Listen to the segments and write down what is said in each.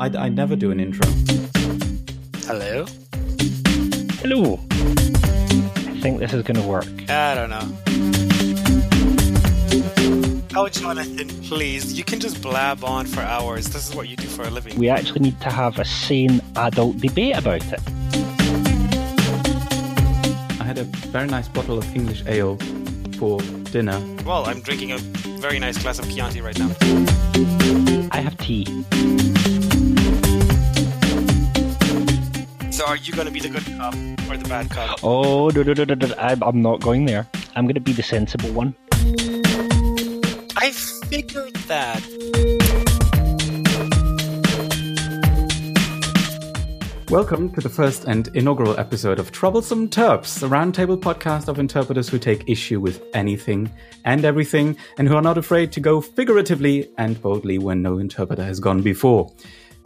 I, I never do an intro. Hello? Hello. I think this is going to work. I don't know. Oh, Jonathan, please. You can just blab on for hours. This is what you do for a living. We actually need to have a sane adult debate about it. I had a very nice bottle of English ale for dinner. Well, I'm drinking a very nice glass of Chianti right now. I have tea. Are you going to be the good cop or the bad cop? Oh, no, no, no, no, no. I'm, I'm not going there. I'm going to be the sensible one. I figured that. Welcome to the first and inaugural episode of Troublesome Terps, a roundtable podcast of interpreters who take issue with anything and everything and who are not afraid to go figuratively and boldly when no interpreter has gone before.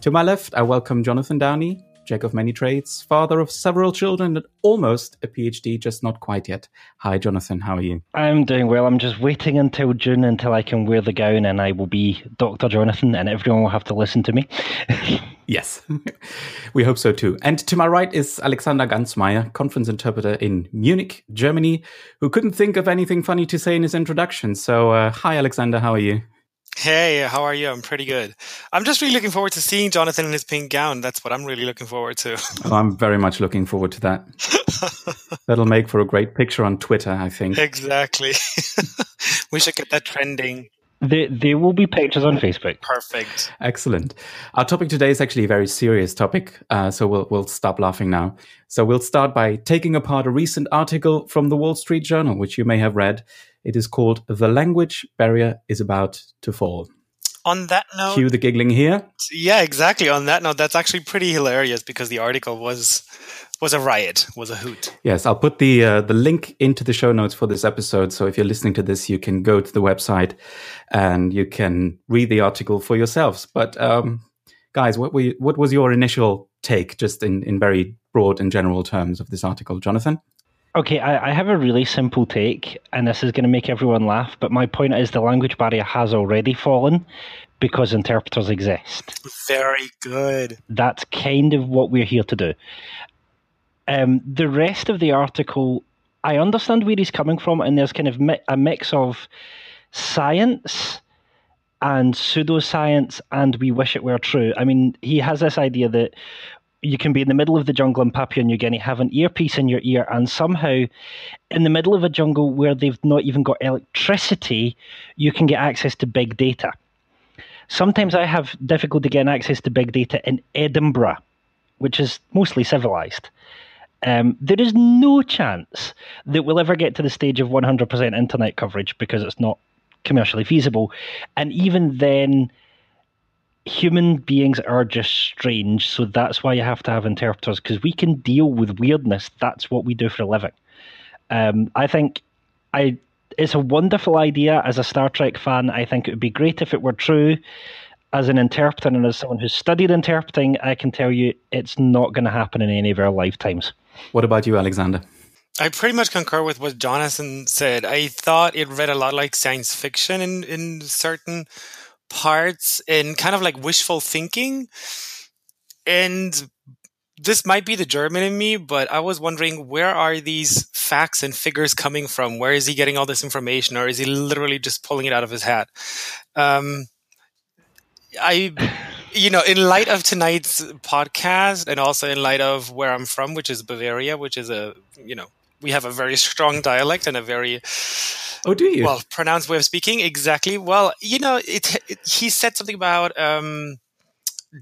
To my left, I welcome Jonathan Downie, jack of many trades, father of several children, and almost a PhD, just not quite yet. Hi, Jonathan. How are you? I'm doing well. I'm just waiting until June until I can wear the gown and I will be Dr. Jonathan and everyone will have to listen to me. Yes, we hope so too. And to my right is Alexander Gansmeier, conference interpreter in Munich, Germany, who couldn't think of anything funny to say in his introduction. So, uh, hi, Alexander. How are you? Hey, how are you? I'm pretty good. I'm just really looking forward to seeing Jonathan in his pink gown. That's what I'm really looking forward to. Oh, I'm very much looking forward to that. That'll make for a great picture on Twitter, I think. exactly. we should get that trending. There, there will be pictures on Facebook. Perfect. Excellent. Our topic today is actually a very serious topic, uh, so we'll we'll stop laughing now. So we'll start by taking apart a recent article from the Wall Street Journal, which you may have read. It is called "The Language Barrier is About to Fall." On that note, Cue the giggling here. yeah, exactly. On that note, that's actually pretty hilarious because the article was was a riot, was a hoot. Yes, I'll put the uh, the link into the show notes for this episode. So if you're listening to this, you can go to the website and you can read the article for yourselves. But um, guys, what were you, what was your initial take, just in in very broad and general terms of this article, Jonathan? Okay, I, I have a really simple take, and this is going to make everyone laugh. But my point is the language barrier has already fallen because interpreters exist. Very good. That's kind of what we're here to do. Um, the rest of the article, I understand where he's coming from, and there's kind of mi- a mix of science and pseudoscience, and we wish it were true. I mean, he has this idea that you can be in the middle of the jungle in Papua New Guinea, have an earpiece in your ear, and somehow, in the middle of a jungle where they've not even got electricity, you can get access to big data. Sometimes I have difficulty getting access to big data in Edinburgh, which is mostly civilized. Um, there is no chance that we'll ever get to the stage of 100% internet coverage because it's not commercially feasible. And even then, human beings are just strange. So that's why you have to have interpreters because we can deal with weirdness. That's what we do for a living. Um, I think I it's a wonderful idea as a Star Trek fan. I think it would be great if it were true. As an interpreter and as someone who's studied interpreting, I can tell you it's not going to happen in any of our lifetimes. What about you, Alexander? I pretty much concur with what Jonathan said. I thought it read a lot like science fiction in, in certain parts and kind of like wishful thinking. And this might be the German in me, but I was wondering where are these facts and figures coming from? Where is he getting all this information, or is he literally just pulling it out of his hat? Um, I, you know, in light of tonight's podcast, and also in light of where I'm from, which is Bavaria, which is a, you know, we have a very strong dialect and a very Oh, do you? well pronounced way of speaking. Exactly. Well, you know, it, it he said something about um,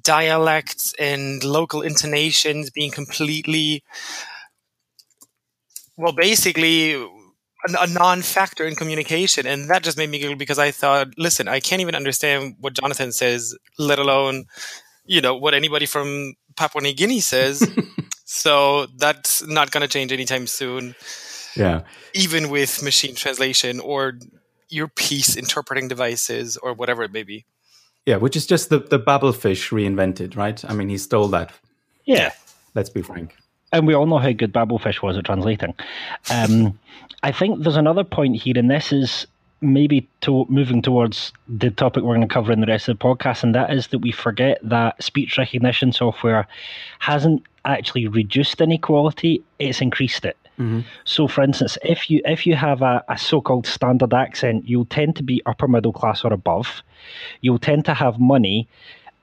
dialects and local intonations being completely, well, basically a, a non-factor in communication, and that just made me giggle because I thought, listen, I can't even understand what Jonathan says, let alone, you know, what anybody from Papua New Guinea says. so that's not going to change anytime soon yeah. even with machine translation or your piece interpreting devices or whatever it may be. Yeah, which is just the, the Babel fish reinvented, right? I mean, he stole that. Yeah. Let's be frank. And we all know how good Babel Fish was at translating. Um, I think there's another point here, and this is maybe to moving towards the topic we're going to cover in the rest of the podcast, and that is that we forget that speech recognition software hasn't actually reduced inequality; it's increased it. Mm-hmm. So, for instance, if you if you have a, a so-called standard accent, you'll tend to be upper middle class or above. You'll tend to have money,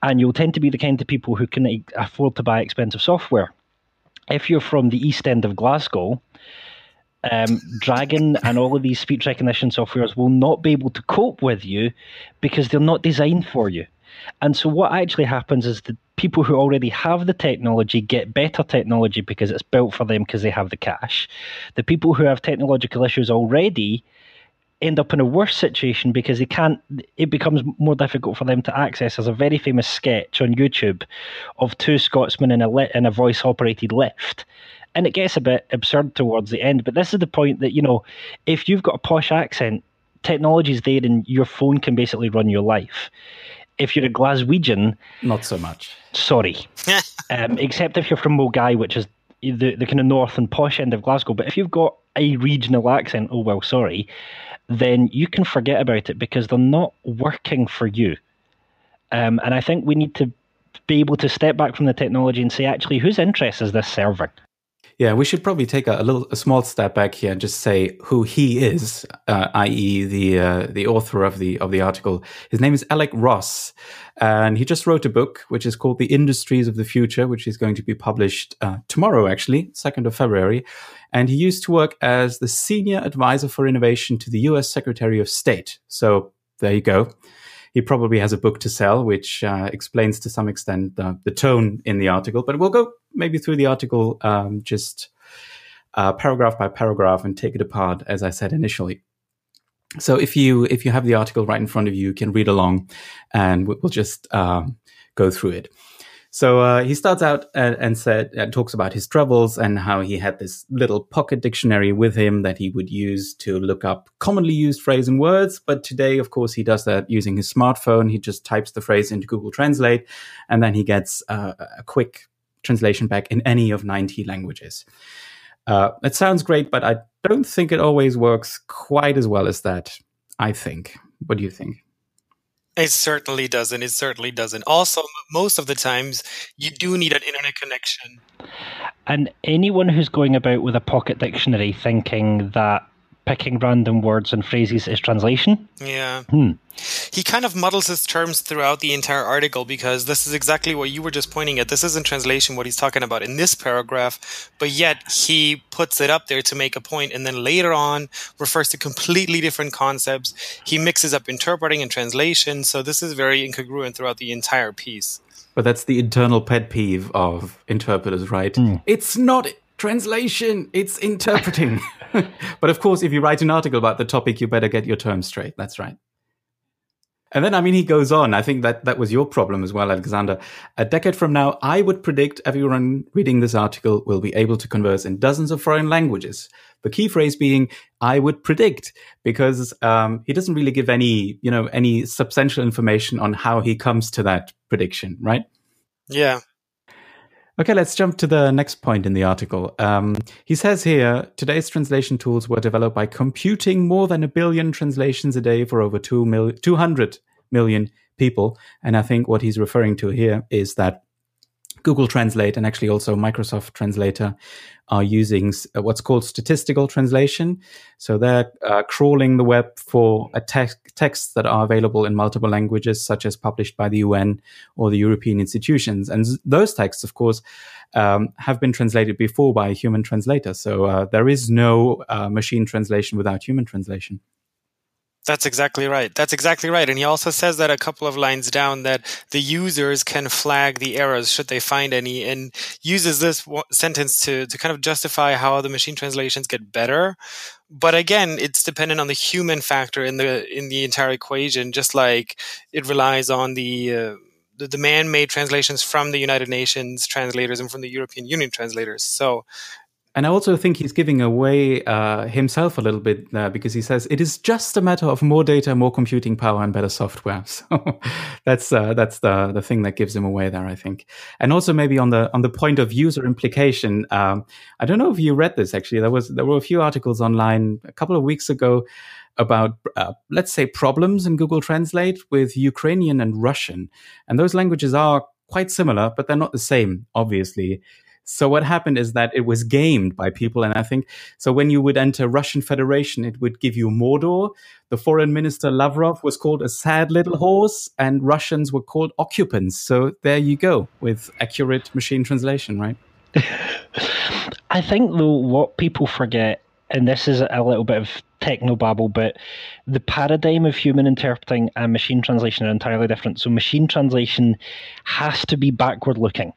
and you'll tend to be the kind of people who can afford to buy expensive software. If you're from the east end of Glasgow, um, Dragon and all of these speech recognition softwares will not be able to cope with you because they're not designed for you. And so, what actually happens is the people who already have the technology get better technology because it's built for them because they have the cash. The people who have technological issues already end up in a worse situation because they can't it becomes more difficult for them to access there's a very famous sketch on youtube of two scotsmen in a in a voice operated lift and it gets a bit absurd towards the end. But this is the point that you know, if you've got a posh accent, technology's there, and your phone can basically run your life. If you're a Glaswegian, not so much. Sorry, um, except if you're from Milngavie, which is the the kind of north and posh end of Glasgow. But if you've got a regional accent, oh well, sorry, then you can forget about it because they're not working for you. Um, and I think we need to be able to step back from the technology and say, actually, whose interest is this serving? Yeah, we should probably take a, a, little, a small step back here and just say who he is, uh, i.e., the uh, the author of the of the article. His name is Alec Ross, and he just wrote a book which is called "The Industries of the Future," which is going to be published uh, tomorrow, actually, second of February. And he used to work as the senior advisor for innovation to the U.S. Secretary of State. So there you go he probably has a book to sell, which uh, explains to some extent the, the, tone in the article. But we'll go maybe through the article um, just uh, paragraph by paragraph and take it apart, as I said initially. So if you if you have the article right in front of you, you can read along, and we'll just um, go through it. So uh, he starts out and, and said and talks about his travels and how he had this little pocket dictionary with him that he would use to look up commonly used phrase and words. But today, of course, he does that using his smartphone. He just types the phrase into Google Translate, and then he gets uh, a quick translation back in any of 90 languages. Uh, it sounds great, but I don't think it always works quite as well as that. I think. What do you think? It certainly doesn't. It certainly doesn't. Also, most of the times, you do need an internet connection. And anyone who's going about with a pocket dictionary thinking that picking random words and phrases is translation. Yeah. Hmm. He kind of muddles his terms throughout the entire article because this is exactly what you were just pointing at. This isn't translation what he's talking about in this paragraph, but yet he puts it up there to make a point and then later on refers to completely different concepts. He mixes up interpreting and translation, so this is very incongruent throughout the entire piece. But that's the internal pet peeve of interpreters, right? Mm. It's not translation, it's interpreting. but of course, if you write an article about the topic, you better get your terms straight. That's right. And then, I mean, he goes on. I think that that was your problem as well, Alexander. A decade from now, I would predict everyone reading this article will be able to converse in dozens of foreign languages. The key phrase being "I would predict," because um, he doesn't really give any, you know, any substantial information on how he comes to that prediction, right? Yeah, Okay, let's jump to the next point in the article. Um, he says here today's translation tools were developed by computing more than a billion translations a day for over 2 mil- 200 million people. And I think what he's referring to here is that Google Translate and actually also Microsoft Translator are using uh, what's called statistical translation. So they're uh, crawling the web for te- texts that are available in multiple languages, such as published by the UN or the European institutions. And those texts, of course, um, have been translated before by a human translator. So uh, there is no uh, machine translation without human translation. That's exactly right. That's exactly right. And he also says that a couple of lines down that the users can flag the errors should they find any and uses this sentence to, to kind of justify how the machine translations get better. But again, it's dependent on the human factor in the, in the entire equation, just like it relies on the, uh, the, the man-made translations from the United Nations translators and from the European Union translators. So And I also think he's giving away uh, himself a little bit there because he says it is just a matter of more data, more computing power, and better software. So that's uh, that's the the thing that gives him away there, I think. And also maybe on the on the point of user implication, um, I don't know if you read this actually. There was there were a few articles online a couple of weeks ago about uh, let's say problems in Google Translate with Ukrainian and Russian, and those languages are quite similar, but they're not the same, obviously. So what happened is that it was gamed by people, and I think so. When you would enter Russian Federation, it would give you Mordor. The foreign minister Lavrov was called a sad little horse, and Russians were called occupants. So there you go with accurate machine translation, right? I think though what people forget, and this is a little bit of technobabble, but the paradigm of human interpreting and machine translation are entirely different. So machine translation has to be backward looking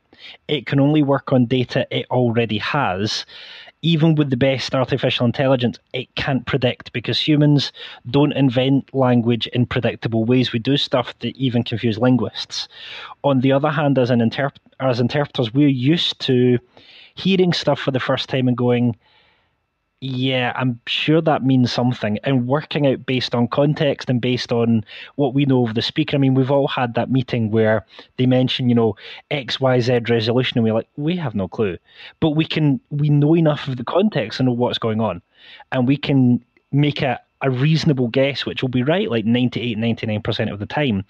it can only work on data it already has. Even with the best artificial intelligence, it can't predict because humans don't invent language in predictable ways. We do stuff that even confuse linguists. On the other hand, as an interp- as interpreters, we're used to hearing stuff for the first time and going, yeah, I'm sure that means something. And working out based on context and based on what we know of the speaker. I mean, we've all had that meeting where they mention, you know, X, Y, Z resolution, and we're like, we have no clue. But we can, we know enough of the context and know what's going on. And we can make a, a reasonable guess, which will be right like 98, 99% of the time.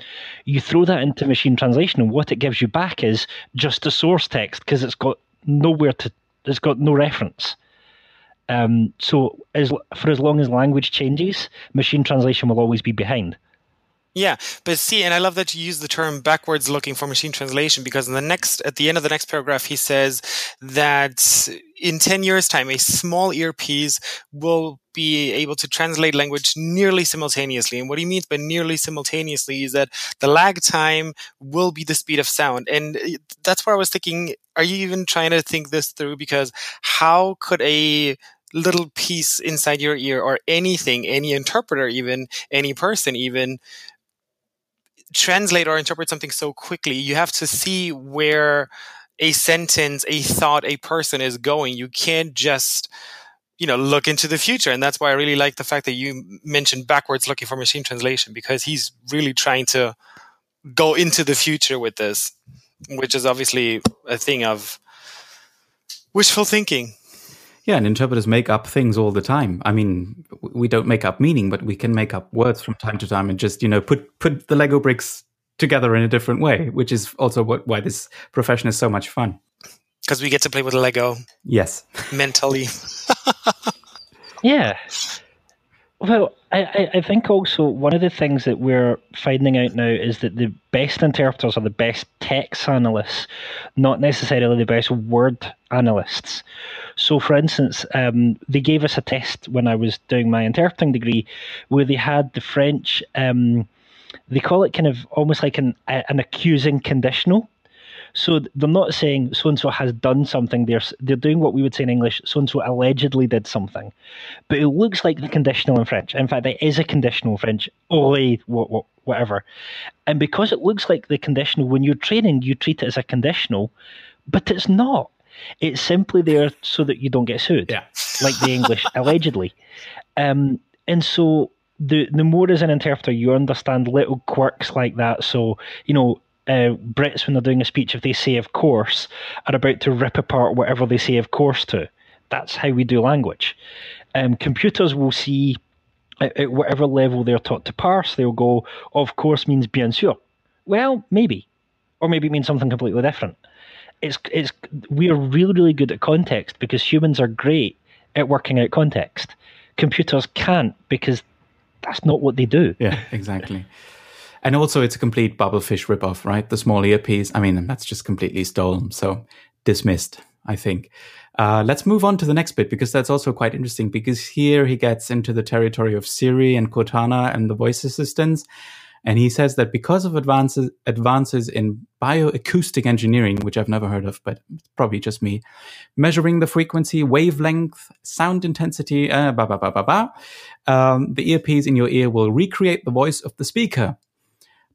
You throw that into machine translation, and what it gives you back is just a source text because it's got nowhere to, it's got no reference. Um, so as for as long as language changes, machine translation will always be behind. Yeah, but see, and I love that you use the term backwards looking for machine translation because in the next, at the end of the next paragraph, he says that in 10 years time, a small earpiece will be able to translate language nearly simultaneously. And what he means by nearly simultaneously is that the lag time will be the speed of sound. And that's where I was thinking, are you even trying to think this through? Because how could a little piece inside your ear or anything, any interpreter, even any person, even translate or interpret something so quickly. You have to see where a sentence, a thought, a person is going. You can't just, you know, look into the future. And that's why I really like the fact that you mentioned backwards looking for machine translation because he's really trying to go into the future with this, which is obviously a thing of wishful thinking. Yeah, and interpreters make up things all the time. I mean, we don't make up meaning, but we can make up words from time to time and just, you know, put put the Lego bricks together in a different way, which is also what why this profession is so much fun. Because we get to play with Lego. Yes. Mentally. yeah. Well, I, I think also one of the things that we're finding out now is that the best interpreters are the best text analysts, not necessarily the best word analysts. So, for instance, um, they gave us a test when I was doing my interpreting degree where they had the French, um, they call it kind of almost like an, an accusing conditional. So they're not saying so and so has done something. They're they're doing what we would say in English. So and so allegedly did something, but it looks like the conditional in French. In fact, it is a conditional in French. Only what, what whatever, and because it looks like the conditional, when you're training, you treat it as a conditional, but it's not. It's simply there so that you don't get sued. Yeah. like the English allegedly, um, and so the the more as an interpreter you understand little quirks like that. So you know uh, Brits, when they're doing a speech, if they say of course, are about to rip apart whatever they say of course to. That's how we do language. Um, computers will see at, at, whatever level they're taught to parse, they'll go, of course means bien sûr. Well, maybe. Or maybe it means something completely different. It's, it's, we're really, really good at context because humans are great at working out context. Computers can't because that's not what they do. Yeah, exactly. And also, it's a complete Babel fish ripoff, right? The small earpiece. I mean, that's just completely stolen. So dismissed, I think. Uh, let's move on to the next bit because that's also quite interesting. Because here he gets into the territory of Siri and Cortana and the voice assistants. And he says that because of advances advances in bioacoustic engineering, which I've never heard of, but it's probably just me, measuring the frequency, wavelength, sound intensity, uh, bah, bah, bah, bah, bah, um, the earpiece in your ear will recreate the voice of the speaker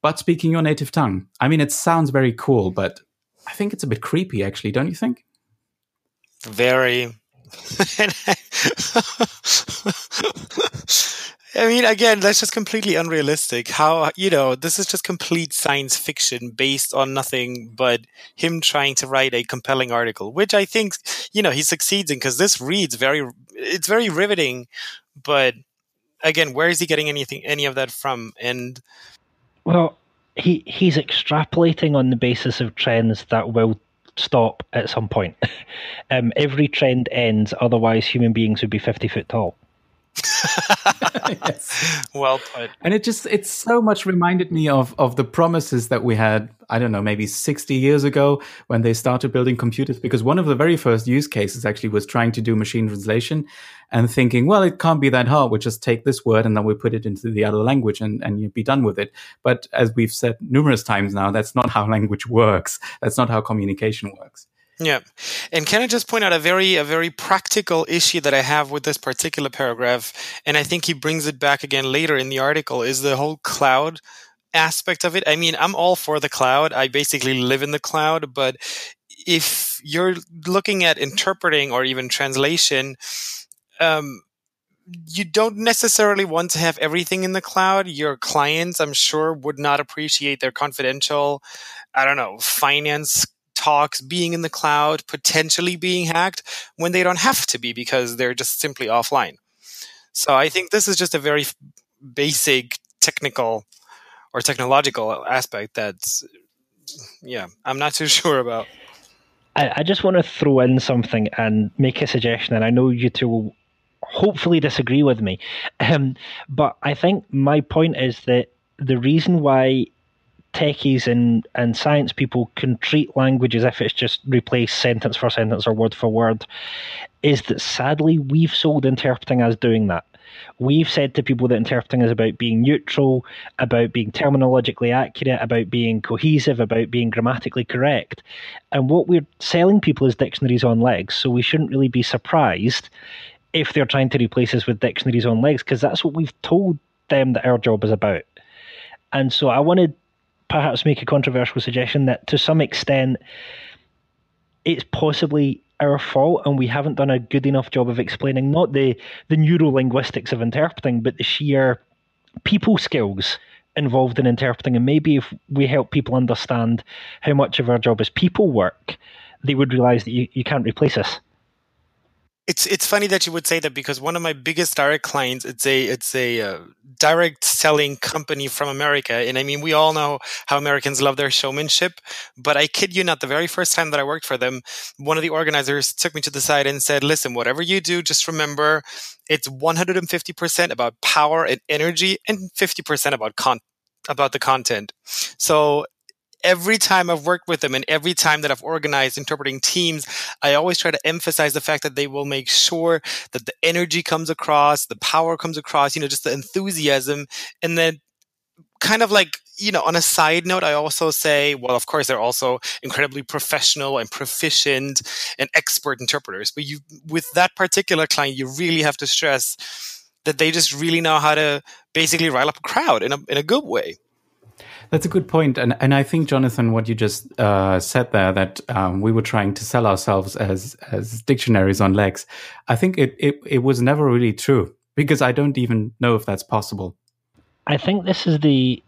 but speaking your native tongue. I mean, it sounds very cool, but I think it's a bit creepy, actually, don't you think? Very. I mean, again, that's just completely unrealistic. How, you know, this is just complete science fiction based on nothing but him trying to write a compelling article, which I think, you know, he succeeds in because this reads very, it's very riveting. But again, where is he getting anything, any of that from? And, well, he he's extrapolating on the basis of trends that will stop at some point. um, every trend ends, otherwise, human beings would be 50 foot tall. yes. Well put. And it just it's so much reminded me of of the promises that we had, I don't know, maybe 60 years ago when they started building computers because one of the very first use cases actually was trying to do machine translation and thinking, well, it can't be that hard. We just take this word and then we put it into the other language and, and you'd be done with it. But as we've said numerous times now, that's not how language works. That's not how communication works. Yeah. And can I just point out a very a very practical issue that I have with this particular paragraph and I think he brings it back again later in the article is the whole cloud aspect of it. I mean, I'm all for the cloud. I basically live in the cloud, but if you're looking at interpreting or even translation, um, you don't necessarily want to have everything in the cloud. Your clients, I'm sure, would not appreciate their confidential, I don't know, finance talks being in the cloud, potentially being hacked when they don't have to be because they're just simply offline. So I think this is just a very basic technical or technological aspect that's, yeah, I'm not too sure about. I, I just want to throw in something and make a suggestion, and I know you two will hopefully disagree with me. Um, but I think my point is that the reason why techies and, and science people can treat language as if it's just replace sentence for sentence or word for word is that sadly we've sold interpreting as doing that. We've said to people that interpreting is about being neutral, about being terminologically accurate, about being cohesive, about being grammatically correct. And what we're selling people is dictionaries on legs. So we shouldn't really be surprised if they're trying to replace us with dictionaries on legs, because that's what we've told them that our job is about. And so I wanted perhaps make a controversial suggestion that to some extent it's possibly our fault and we haven't done a good enough job of explaining not the the neuro linguistics of interpreting but the sheer people skills involved in interpreting and maybe if we help people understand how much of our job is people work they would realize that you, you can't replace us it's it's funny that you would say that because one of my biggest direct clients it's a it's a uh, direct selling company from America. And I mean we all know how Americans love their showmanship but I kid you not the very first time that I worked for them one of the organizers took me to the side and said listen whatever you do just remember it's 150% about power and energy and 50% about con about the content. So every time I've worked with them and every time that I've organized interpreting teams, I always try to emphasize the fact that they will make sure that the energy comes across, the power comes across, you know, just the enthusiasm. And then kind of like, you know, on a side note, I also say, well, of course, they're also incredibly professional and proficient and expert interpreters. But you, with that particular client, you really have to stress that they just really know how to basically rile up a crowd in a, in a good way. That's a good point, and and I think Jonathan, what you just uh, said there, that um, we were trying to sell ourselves as as dictionaries on legs. I think it, it it was never really true because I don't even know if that's possible. I think this is the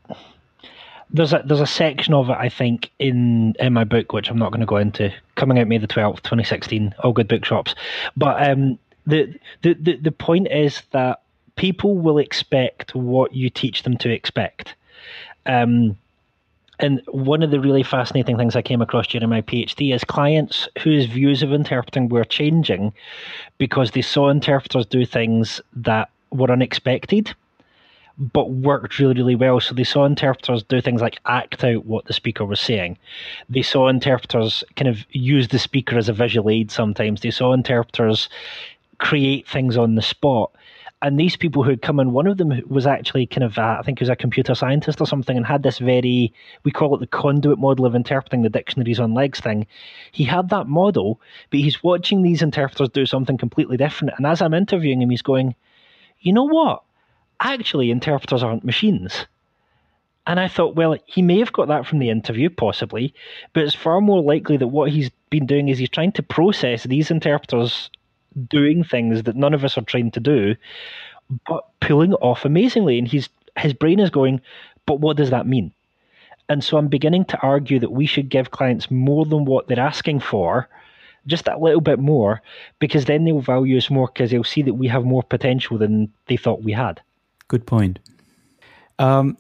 there's a there's a section of it I think in in my book which I'm not going to go into coming out May the twelfth, 2016, all good bookshops. But um, the, the the the point is that people will expect what you teach them to expect. Um, and one of the really fascinating things I came across during my PhD is clients whose views of interpreting were changing because they saw interpreters do things that were unexpected but worked really, really well. So they saw interpreters do things like act out what the speaker was saying. They saw interpreters kind of use the speaker as a visual aid sometimes. They saw interpreters create things on the spot and these people who had come in, one of them was actually kind of, uh, I think he was a computer scientist or something, and had this very, we call it the conduit model of interpreting the dictionaries on legs thing. He had that model, but he's watching these interpreters do something completely different. And as I'm interviewing him, he's going, you know what? Actually, interpreters aren't machines. And I thought, well, he may have got that from the interview, possibly, but it's far more likely that what he's been doing is he's trying to process these interpreters' doing things that none of us are trained to do, but pulling off amazingly. And he's his brain is going, but what does that mean? And so I'm beginning to argue that we should give clients more than what they're asking for, just a little bit more, because then they'll value us more because they'll see that we have more potential than they thought we had. Good point. Um,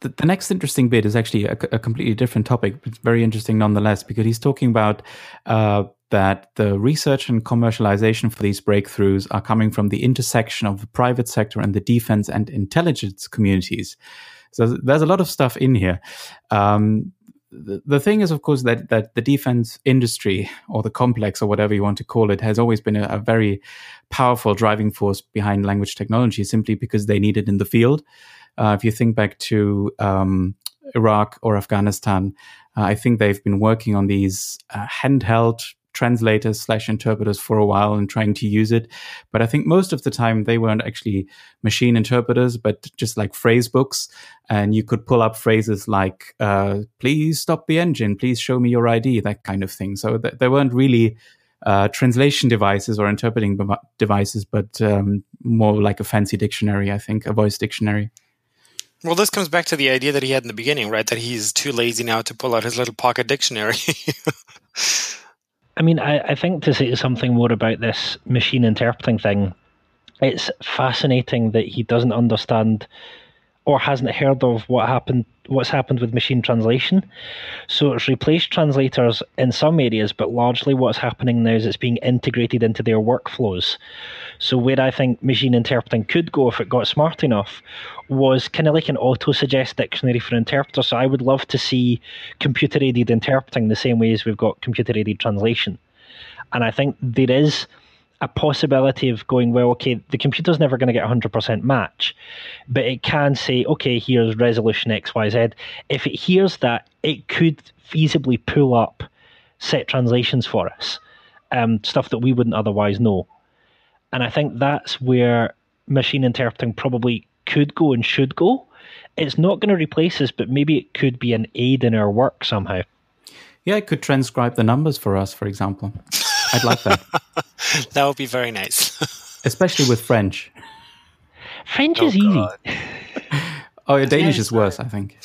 the, the, next interesting bit is actually a, a, completely different topic, but very interesting nonetheless, because he's talking about uh, that the research and commercialization for these breakthroughs are coming from the intersection of the private sector and the defense and intelligence communities. So there's a lot of stuff in here. Um, the, thing is, of course, that that the defense industry or the complex or whatever you want to call it has always been a, a very powerful driving force behind language technology, simply because they need it in the field. Uh, if you think back to um, Iraq or Afghanistan, uh, I think they've been working on these uh, handheld translators slash interpreters for a while and trying to use it. But I think most of the time they weren't actually machine interpreters, but just like phrase books. And you could pull up phrases like, uh, please stop the engine, please show me your ID, that kind of thing. So th- they weren't really uh, translation devices or interpreting b- devices, but um, more like a fancy dictionary, I think, a voice dictionary. Well, this comes back to the idea that he had in the beginning, right? That he's too lazy now to pull out his little pocket dictionary. I mean, I, I think to say something more about this machine interpreting thing, it's fascinating that he doesn't understand or hasn't heard of what happened what's happened with machine translation. So it's replaced translators in some areas, but largely what's happening now is it's being integrated into their workflows. So where I think machine interpreting could go if it got smart enough was kind of like an auto suggest dictionary for interpreters. So I would love to see computer aided interpreting the same way as we've got computer aided translation. And I think there is a possibility of going, well, okay, the computer's never going to get 100% match, but it can say, okay, here's resolution XYZ. If it hears that, it could feasibly pull up set translations for us, um, stuff that we wouldn't otherwise know. And I think that's where machine interpreting probably could go and should go. It's not going to replace us, but maybe it could be an aid in our work somehow. Yeah, it could transcribe the numbers for us, for example. I'd like that. that would be very nice. Especially with French. French oh, is easy. oh, your Danish is worse, I think.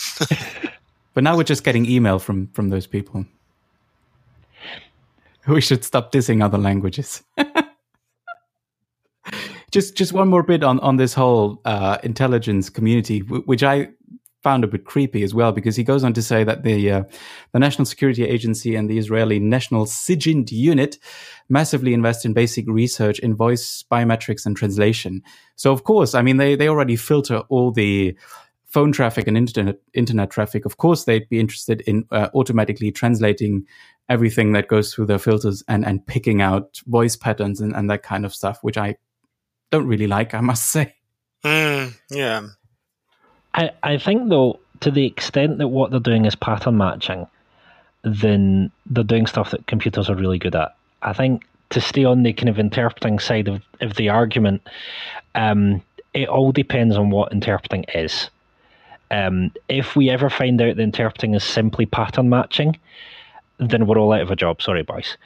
but now we're just getting email from from those people. We should stop dissing other languages. just just one more bit on on this whole uh, intelligence community, which I found a bit creepy as well because he goes on to say that the uh, the National Security Agency and the Israeli National SIGINT unit massively invest in basic research in voice biometrics and translation. So of course, I mean they they already filter all the phone traffic and internet internet traffic. Of course, they'd be interested in uh, automatically translating everything that goes through their filters and and picking out voice patterns and, and that kind of stuff, which I don't really like, I must say. Mm, yeah. I, I think though, to the extent that what they're doing is pattern matching, then they're doing stuff that computers are really good at. I think to stay on the kind of interpreting side of, of the argument, um, it all depends on what interpreting is. Um, if we ever find out that interpreting is simply pattern matching, then we're all out of a job. Sorry, boys.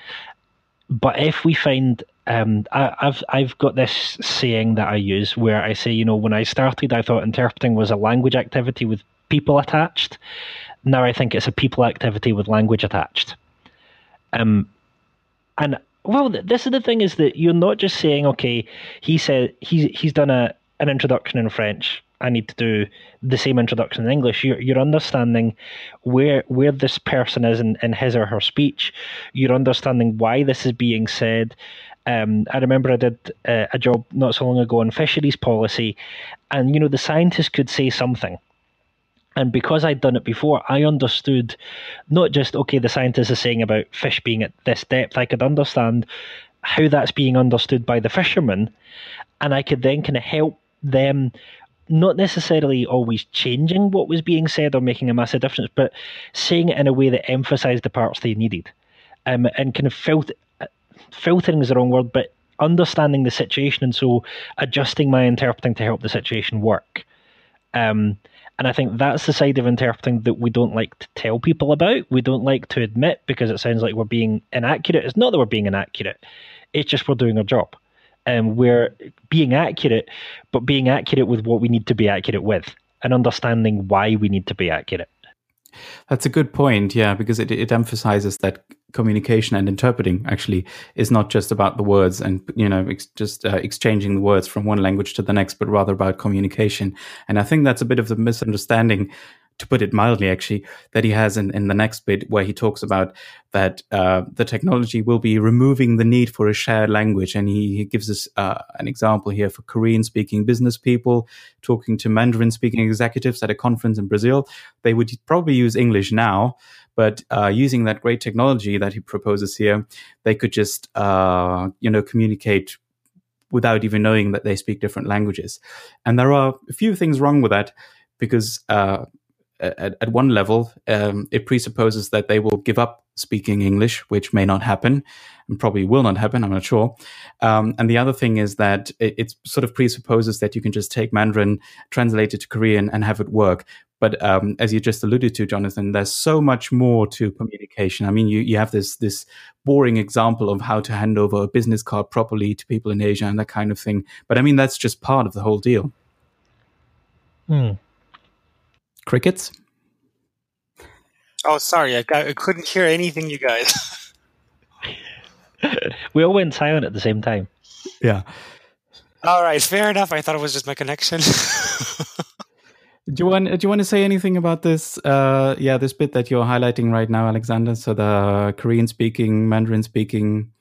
But if we find um, I, have I've got this saying that I use where I say, you know, when I started, I thought interpreting was a language activity with people attached. Now I think it's a people activity with language attached. Um, and well, this is the thing is that you're not just saying, okay, he said he's he's done a an introduction in French. I need to do the same introduction in English. You're, you're understanding where where this person is in, in his or her speech. You're understanding why this is being said. Um, I remember I did uh, a job not so long ago on fisheries policy, and you know the scientists could say something, and because I'd done it before, I understood not just okay the scientists are saying about fish being at this depth. I could understand how that's being understood by the fishermen, and I could then kind of help them not necessarily always changing what was being said or making a massive difference, but saying it in a way that emphasized the parts they needed. Um, and kind of felt filtering is the wrong word, but understanding the situation and so adjusting my interpreting to help the situation work. Um, and I think that's the side of interpreting that we don't like to tell people about. We don't like to admit because it sounds like we're being inaccurate. It's not that we're being inaccurate. It's just we're doing our job. And we're being accurate, but being accurate with what we need to be accurate with and understanding why we need to be accurate. That's a good point, yeah, because it, it emphasizes that communication and interpreting actually is not just about the words and you know ex- just uh, exchanging the words from one language to the next, but rather about communication. And I think that's a bit of the misunderstanding to put it mildly, actually, that he has in, in the next bit where he talks about that uh, the technology will be removing the need for a shared language. And he, he gives us uh, an example here for Korean speaking business people talking to Mandarin speaking executives at a conference in Brazil. They would probably use English now, but uh, using that great technology that he proposes here, they could just, uh, you know, communicate without even knowing that they speak different languages. And there are a few things wrong with that because uh, at, at one level, um, it presupposes that they will give up speaking English, which may not happen and probably will not happen. I'm not sure. Um, and the other thing is that it, it, sort of presupposes that you can just take Mandarin, translate it to Korean, and have it work. But um, as you just alluded to, Jonathan, there's so much more to communication. I mean, you, you have this this boring example of how to hand over a business card properly to people in Asia and that kind of thing. But I mean, that's just part of the whole deal. Hmm. Crickets? Oh, sorry, I, got, I couldn't hear anything, you guys. we all went silent at the same time. Yeah. All right, fair enough. I thought it was just my connection. do you want do you want to say anything about this? Uh, yeah, this bit that you're highlighting right now, Alexander. So the Korean speaking, Mandarin speaking,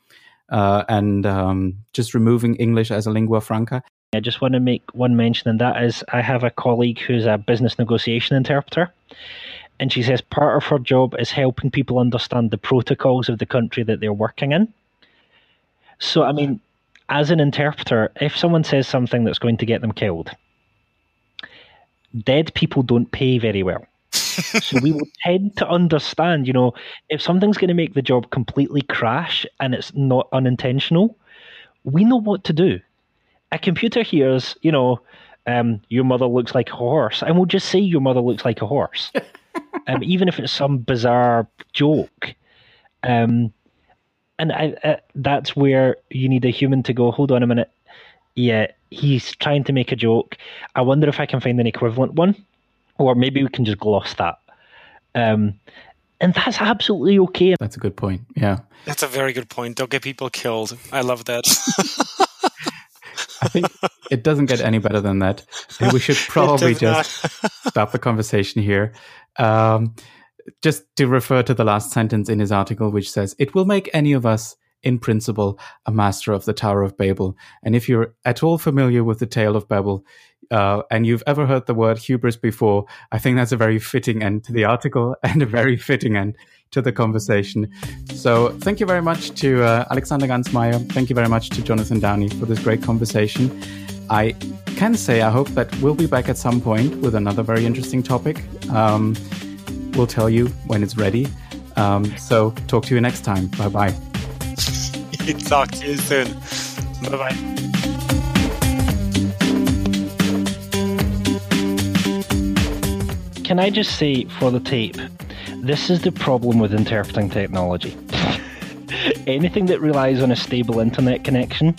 uh, and um, just removing English as a lingua franca. I just want to make one mention, and that is I have a colleague who's a business negotiation interpreter. And she says part of her job is helping people understand the protocols of the country that they're working in. So, I mean, as an interpreter, if someone says something that's going to get them killed, dead people don't pay very well. so we will tend to understand, you know, if something's going to make the job completely crash and it's not unintentional, we know what to do a computer hears, you know, um, your mother looks like a horse, and we'll just say your mother looks like a horse, um, even if it's some bizarre joke. Um, and I, uh, that's where you need a human to go. Hold on a minute. Yeah, he's trying to make a joke. I wonder if I can find an equivalent one, or maybe we can just gloss that. Um, and that's absolutely okay. That's a good point. Yeah, that's a very good point. Don't get people killed. I love that. I think it doesn't get any better than that. And we should probably just stop the conversation here. Um, just to refer to the last sentence in his article, which says, It will make any of us, in principle, a master of the Tower of Babel. And if you're at all familiar with the tale of Babel, uh, and you've ever heard the word hubris before, I think that's a very fitting end to the article and a very fitting end to the conversation. So thank you very much to uh, Alexander Gansmeier. Thank you very much to Jonathan Downie for this great conversation. I can say I hope that we'll be back at some point with another very interesting topic. Um, we'll tell you when it's ready. Um, so talk to you next time. Bye bye. talk to you soon. Bye bye. Can I just say for the tape this is the problem with interpreting technology. Anything that relies on a stable internet connection.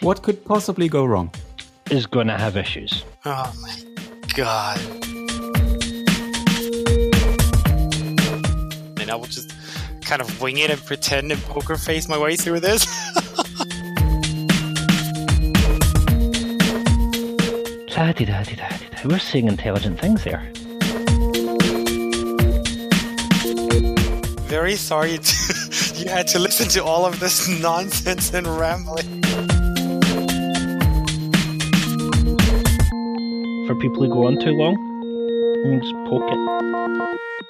What could possibly go wrong? Is going to have issues. Oh my god. And I will just kind of wing it and pretend and poker face my way through this. We're seeing intelligent things there. Very sorry to, you had to listen to all of this nonsense and rambling. For people who go on too long, just poke it.